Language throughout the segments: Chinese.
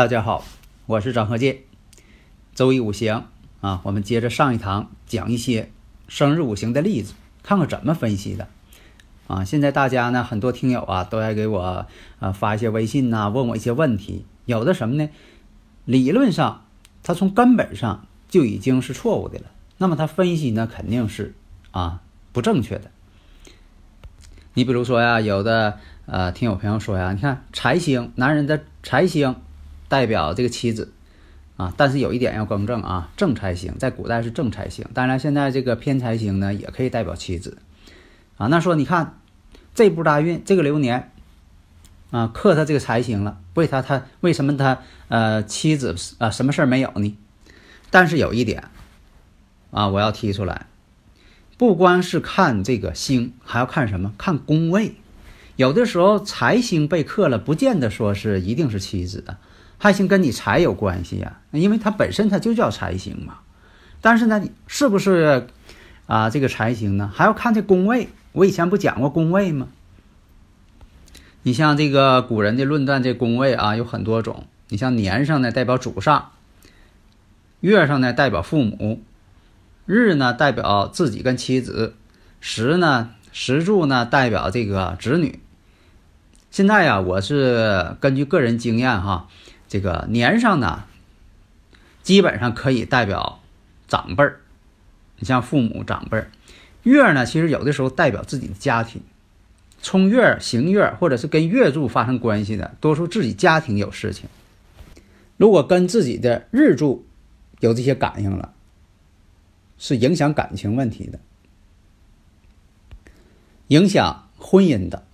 大家好，我是张鹤剑。周易五行啊，我们接着上一堂讲一些生日五行的例子，看看怎么分析的啊。现在大家呢，很多听友啊，都爱给我啊发一些微信呐、问我一些问题。有的什么呢？理论上，它从根本上就已经是错误的了。那么它分析呢，肯定是啊不正确的。你比如说呀，有的呃听友朋友说呀，你看财星，男人的财星。代表这个妻子，啊，但是有一点要更正啊，正财星在古代是正财星，当然现在这个偏财星呢也可以代表妻子，啊，那说你看这步大运这个流年，啊，克他这个财星了，为他他为什么他呃妻子啊什么事儿没有呢？但是有一点啊，我要提出来，不光是看这个星，还要看什么？看宫位，有的时候财星被克了，不见得说是一定是妻子的。亥星跟你财有关系呀，因为它本身它就叫财星嘛。但是呢，是不是啊？这个财星呢，还要看这宫位。我以前不讲过宫位吗？你像这个古人的论断，这宫位啊有很多种。你像年上呢代表祖上，月上呢代表父母，日呢代表自己跟妻子，时呢时柱呢代表这个子女。现在呀，我是根据个人经验哈。这个年上呢，基本上可以代表长辈儿，你像父母长辈儿；月呢，其实有的时候代表自己的家庭，冲月、行月或者是跟月柱发生关系的，多数自己家庭有事情。如果跟自己的日柱有这些感应了，是影响感情问题的，影响婚姻的；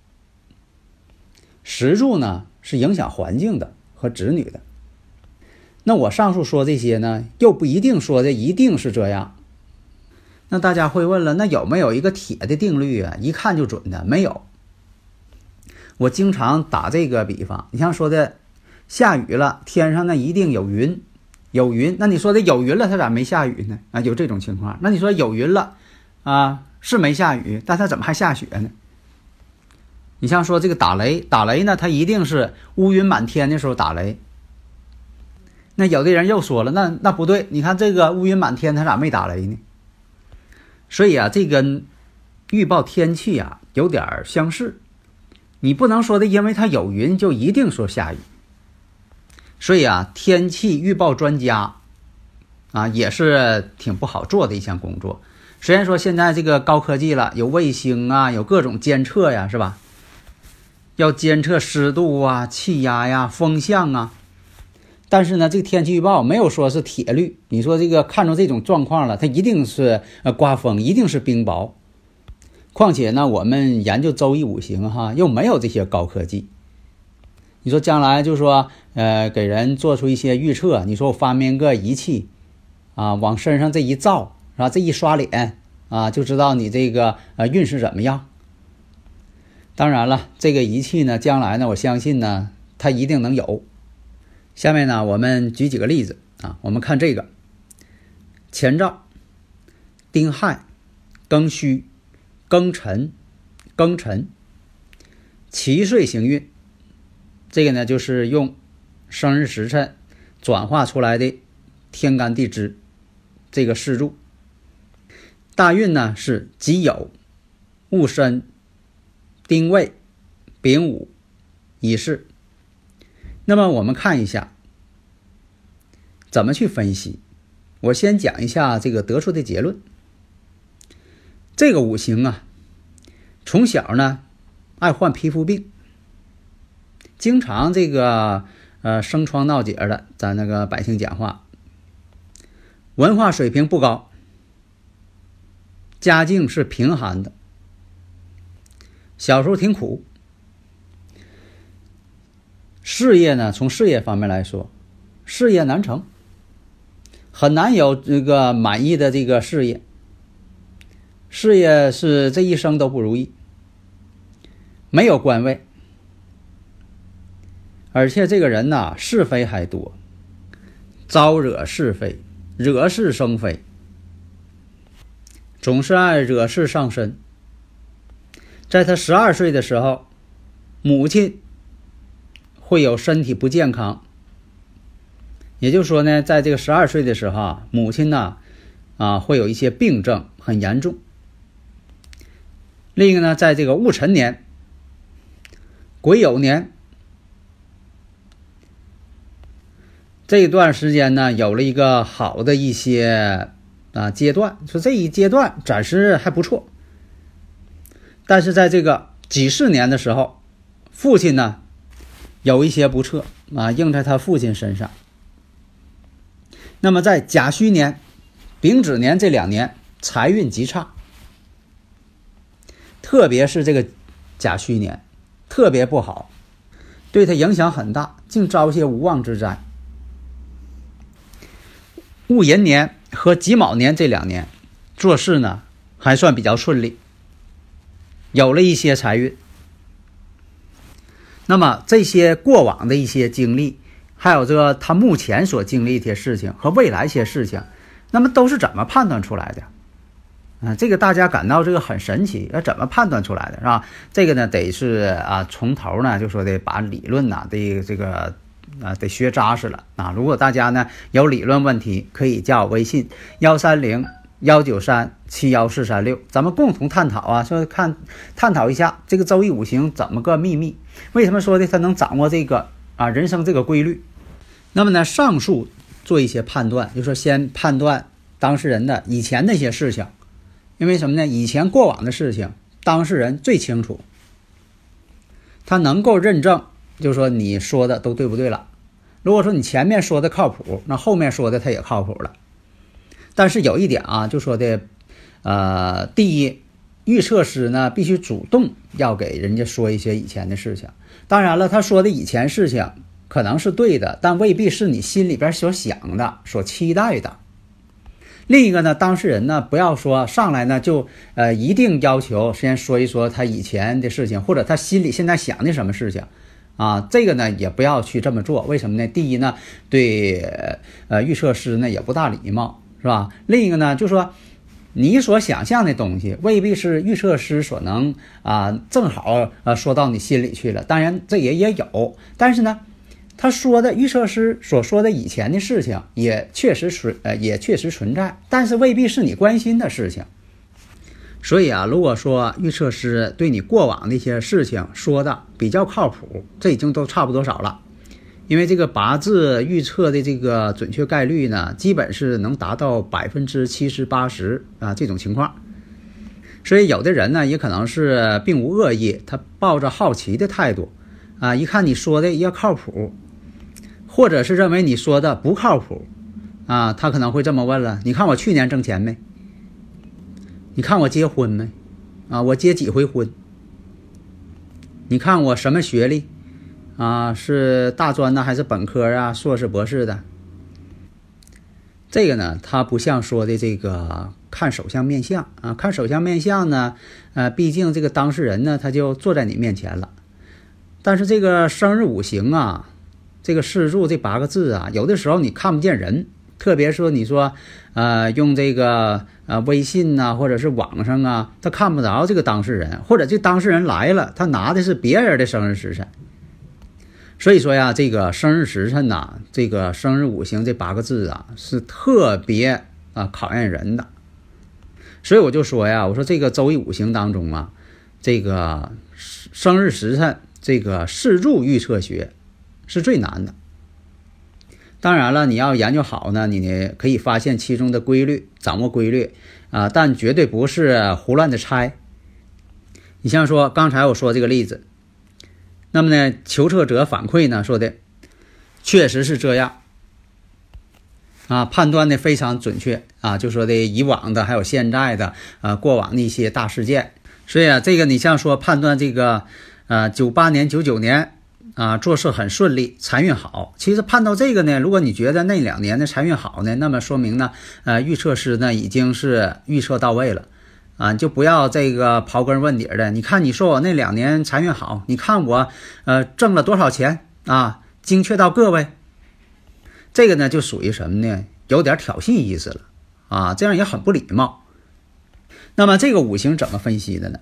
时柱呢，是影响环境的。和子女的，那我上述说这些呢，又不一定说的一定是这样。那大家会问了，那有没有一个铁的定律啊？一看就准的？没有。我经常打这个比方，你像说的下雨了，天上那一定有云，有云。那你说的有云了，它咋没下雨呢？啊，有这种情况。那你说有云了，啊，是没下雨，但它怎么还下雪呢？你像说这个打雷，打雷呢，它一定是乌云满天的时候打雷。那有的人又说了，那那不对，你看这个乌云满天，它咋没打雷呢？所以啊，这跟预报天气啊有点相似。你不能说的，因为它有云就一定说下雨。所以啊，天气预报专家啊也是挺不好做的一项工作。虽然说现在这个高科技了，有卫星啊，有各种监测呀，是吧？要监测湿度啊、气压呀、风向啊，但是呢，这个天气预报没有说是铁律。你说这个看着这种状况了，它一定是呃刮风，一定是冰雹。况且呢，我们研究周易五行哈，又没有这些高科技。你说将来就说呃给人做出一些预测，你说我发明个仪器啊，往身上这一照是吧？这一刷脸啊，就知道你这个呃运势怎么样。当然了，这个仪器呢，将来呢，我相信呢，它一定能有。下面呢，我们举几个例子啊，我们看这个乾兆：丁亥、庚戌、庚辰、庚辰，七岁行运。这个呢，就是用生日时辰转化出来的天干地支这个四柱。大运呢是己酉、戊申。丁未、丙午、乙巳。那么我们看一下怎么去分析。我先讲一下这个得出的结论。这个五行啊，从小呢爱患皮肤病，经常这个呃生疮闹结的，咱那个百姓讲话。文化水平不高，家境是贫寒的，小时候挺苦，事业呢，从事业方面来说，事业难成，很难有这个满意的这个事业，事业是这一生都不如意，没有官位。而且这个人呐，是非还多，招惹是非，惹是生非，总是爱惹事上身。在他十二岁的时候，母亲会有身体不健康，也就是说呢，在这个十二岁的时候啊，母亲呢啊会有一些病症很严重。另一个呢，在这个戊辰年、癸酉年。这一段时间呢，有了一个好的一些啊阶段，说这一阶段暂时还不错。但是在这个几十年的时候，父亲呢有一些不测啊，应在他父亲身上。那么在甲戌年、丙子年这两年，财运极差，特别是这个甲戌年，特别不好，对他影响很大，竟遭些无妄之灾。戊寅年和己卯年这两年，做事呢还算比较顺利，有了一些财运。那么这些过往的一些经历，还有这个他目前所经历一些事情和未来一些事情，那么都是怎么判断出来的？啊，这个大家感到这个很神奇，要怎么判断出来的是吧？这个呢，得是啊，从头呢就说得把理论呐得这个。啊，得学扎实了啊！如果大家呢有理论问题，可以加我微信幺三零幺九三七幺四三六，咱们共同探讨啊，说看探讨一下这个周易五行怎么个秘密？为什么说的他能掌握这个啊人生这个规律？那么呢，上述做一些判断，就说先判断当事人的以前那些事情，因为什么呢？以前过往的事情，当事人最清楚，他能够认证。就说你说的都对不对了？如果说你前面说的靠谱，那后面说的他也靠谱了。但是有一点啊，就说的，呃，第一，预测师呢必须主动要给人家说一些以前的事情。当然了，他说的以前事情可能是对的，但未必是你心里边所想的、所期待的。另一个呢，当事人呢不要说上来呢就呃一定要求先说一说他以前的事情，或者他心里现在想的什么事情。啊，这个呢也不要去这么做，为什么呢？第一呢，对呃预测师呢也不大礼貌，是吧？另一个呢，就说你所想象的东西未必是预测师所能啊正好呃说到你心里去了。当然这也也有，但是呢，他说的预测师所说的以前的事情也确实存呃也确实存在，但是未必是你关心的事情。所以啊，如果说预测师对你过往的一些事情说的比较靠谱，这已经都差不多少了。因为这个八字预测的这个准确概率呢，基本是能达到百分之七十八十啊这种情况。所以有的人呢，也可能是并无恶意，他抱着好奇的态度啊，一看你说的要靠谱，或者是认为你说的不靠谱啊，他可能会这么问了：你看我去年挣钱没？你看我结婚没？啊，我结几回婚？你看我什么学历？啊，是大专呢还是本科啊？硕士、博士的？这个呢，他不像说的这个看手相面相啊，看手相面相呢，呃，毕竟这个当事人呢，他就坐在你面前了。但是这个生日五行啊，这个四柱这八个字啊，有的时候你看不见人。特别说，你说，呃，用这个呃微信呐，或者是网上啊，他看不着这个当事人，或者这当事人来了，他拿的是别人的生日时辰。所以说呀，这个生日时辰呐，这个生日五行这八个字啊，是特别啊考验人的。所以我就说呀，我说这个周易五行当中啊，这个生日时辰这个四柱预测学是最难的。当然了，你要研究好呢，你可以发现其中的规律，掌握规律啊，但绝对不是胡乱的猜。你像说刚才我说这个例子，那么呢，求测者反馈呢说的确实是这样。啊，判断的非常准确啊，就说的以往的还有现在的啊过往的一些大事件，所以啊，这个你像说判断这个呃九八年、九九年啊做事很顺利，财运好。其实判到这个呢，如果你觉得那两年的财运好呢，那么说明呢，呃预测师呢已经是预测到位了啊，就不要这个刨根问底的。你看你说我那两年财运好，你看我呃挣了多少钱啊？精确到个位。这个呢，就属于什么呢？有点挑衅意思了啊，这样也很不礼貌。那么这个五行怎么分析的呢？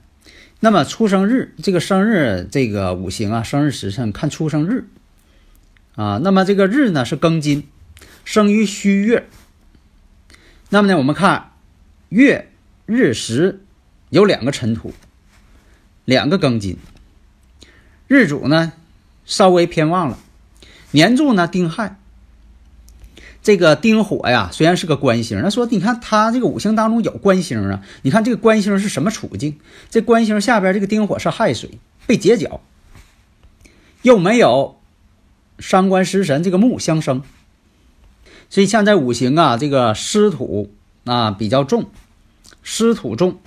那么出生日这个生日这个五行啊，生日时辰看出生日啊。那么这个日呢是庚金，生于戌月。那么呢，我们看月日时有两个辰土，两个庚金，日主呢稍微偏旺了，年柱呢丁亥。这个丁火呀，虽然是个官星，那说你看他这个五行当中有官星啊，你看这个官星是什么处境？这官星下边这个丁火是亥水，被截角，又没有伤官食神这个木相生，所以像在五行啊，这个湿土啊比较重，湿土重，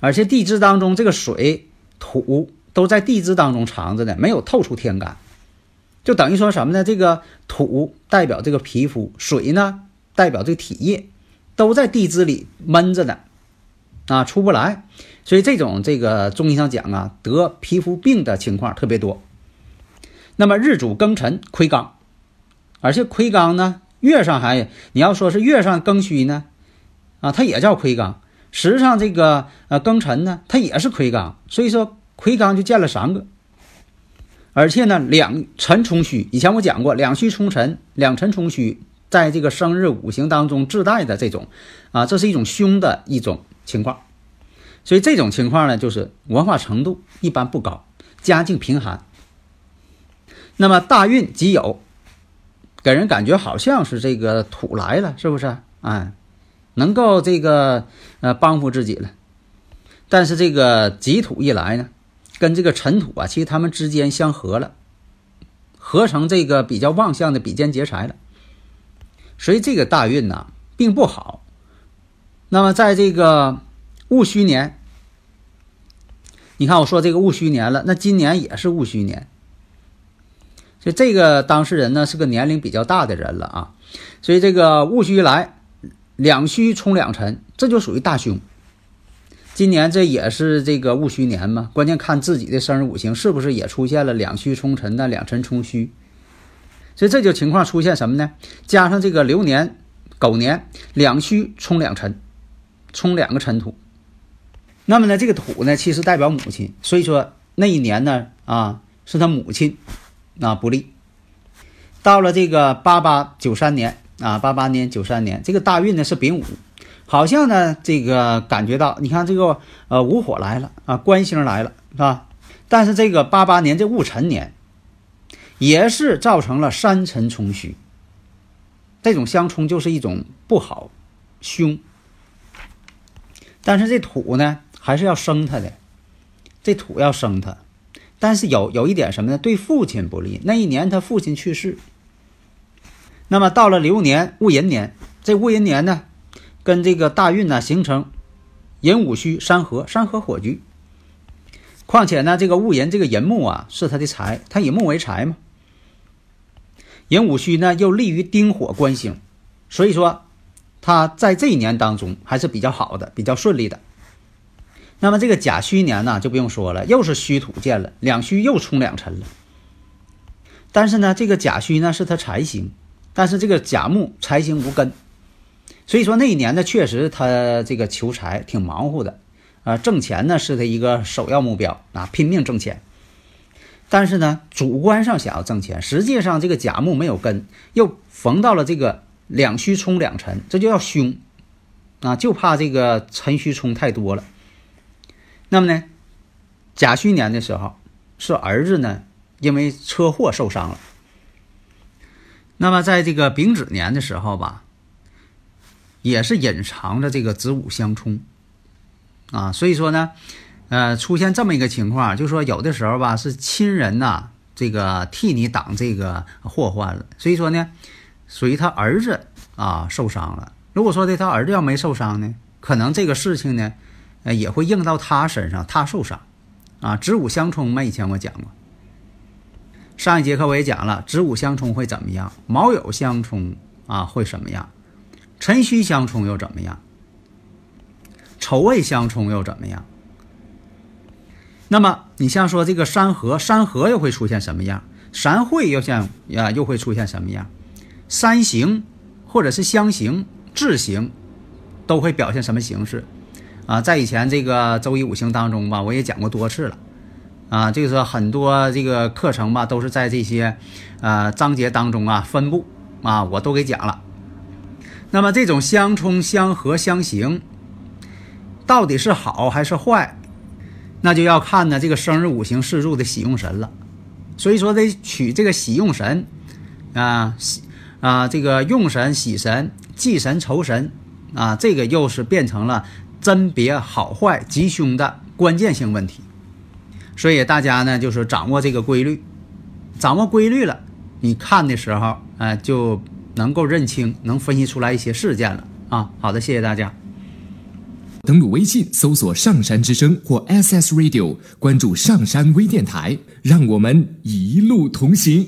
而且地支当中这个水土都在地支当中藏着呢，没有透出天干。就等于说什么呢？这个土代表这个皮肤，水呢代表这个体液，都在地支里闷着呢，啊，出不来。所以这种这个中医上讲啊，得皮肤病的情况特别多。那么日主庚辰亏刚，而且亏刚呢，月上还你要说是月上庚戌呢，啊，它也叫亏刚。实际上这个呃庚辰呢，它也是魁罡，所以说魁罡就见了三个。而且呢，两辰冲戌，以前我讲过，两戌冲辰，两辰冲戌，在这个生日五行当中自带的这种，啊，这是一种凶的一种情况。所以这种情况呢，就是文化程度一般不高，家境贫寒。那么大运己酉，给人感觉好像是这个土来了，是不是？哎，能够这个呃帮扶自己了。但是这个己土一来呢？跟这个尘土啊，其实他们之间相合了，合成这个比较旺相的比肩劫财了，所以这个大运呢并不好。那么在这个戊戌年，你看我说这个戊戌年了，那今年也是戊戌年，所以这个当事人呢是个年龄比较大的人了啊，所以这个戊戌来两虚冲两辰，这就属于大凶。今年这也是这个戊戌年嘛，关键看自己的生日五行是不是也出现了两虚冲辰的两辰冲戌，所以这就情况出现什么呢？加上这个流年狗年两虚冲两辰，冲两个辰土，那么呢这个土呢其实代表母亲，所以说那一年呢啊是他母亲啊不利。到了这个八八九三年啊八八年九三年这个大运呢是丙午。好像呢，这个感觉到，你看这个呃午火来了啊，官星来了，是吧？但是这个八八年这戊辰年，也是造成了三辰冲虚，这种相冲就是一种不好，凶。但是这土呢，还是要生他的，这土要生他，但是有有一点什么呢？对父亲不利。那一年他父亲去世，那么到了流年戊寅年，这戊寅年呢？跟这个大运呢形成寅午戌三合，三合火局。况且呢，这个戊寅这个寅木啊是他的财，他以木为财嘛。寅午戌呢又利于丁火官星，所以说他在这一年当中还是比较好的，比较顺利的。那么这个甲戌年呢就不用说了，又是戌土见了，两戌又冲两辰了。但是呢，这个甲戌呢是他财星，但是这个甲木财星无根。所以说那一年呢，确实他这个求财挺忙乎的，啊，挣钱呢是他一个首要目标啊，拼命挣钱。但是呢，主观上想要挣钱，实际上这个甲木没有根，又逢到了这个两虚冲两辰，这就要凶啊，就怕这个辰戌冲太多了。那么呢，甲戌年的时候是儿子呢，因为车祸受伤了。那么在这个丙子年的时候吧。也是隐藏着这个子午相冲，啊，所以说呢，呃，出现这么一个情况，就说有的时候吧，是亲人呐，这个替你挡这个祸患了。所以说呢，属于他儿子啊受伤了。如果说的他儿子要没受伤呢，可能这个事情呢，呃也会应到他身上，他受伤。啊，子午相冲嘛，以前我讲过。上一节课我也讲了，子午相冲会怎么样？卯酉相冲啊会什么样？辰戌相冲又怎么样？丑未相冲又怎么样？那么你像说这个山河，山河又会出现什么样？山会又像啊又会出现什么样？三行或者是相形、字形，都会表现什么形式？啊，在以前这个周易五行当中吧，我也讲过多次了。啊，就是很多这个课程吧，都是在这些呃章节当中啊分布啊，我都给讲了。那么这种相冲、相合、相刑，到底是好还是坏？那就要看呢这个生日五行四柱的喜用神了。所以说得取这个喜用神啊喜啊这个用神、喜神、忌神、仇神啊，这个又是变成了。甄别好坏吉凶的关键性问题，所以大家呢就是掌握这个规律，掌握规律了，你看的时候，哎，就能够认清，能分析出来一些事件了啊。好的，谢谢大家。登录微信搜索“上山之声”或 SS Radio，关注上山微电台，让我们一路同行。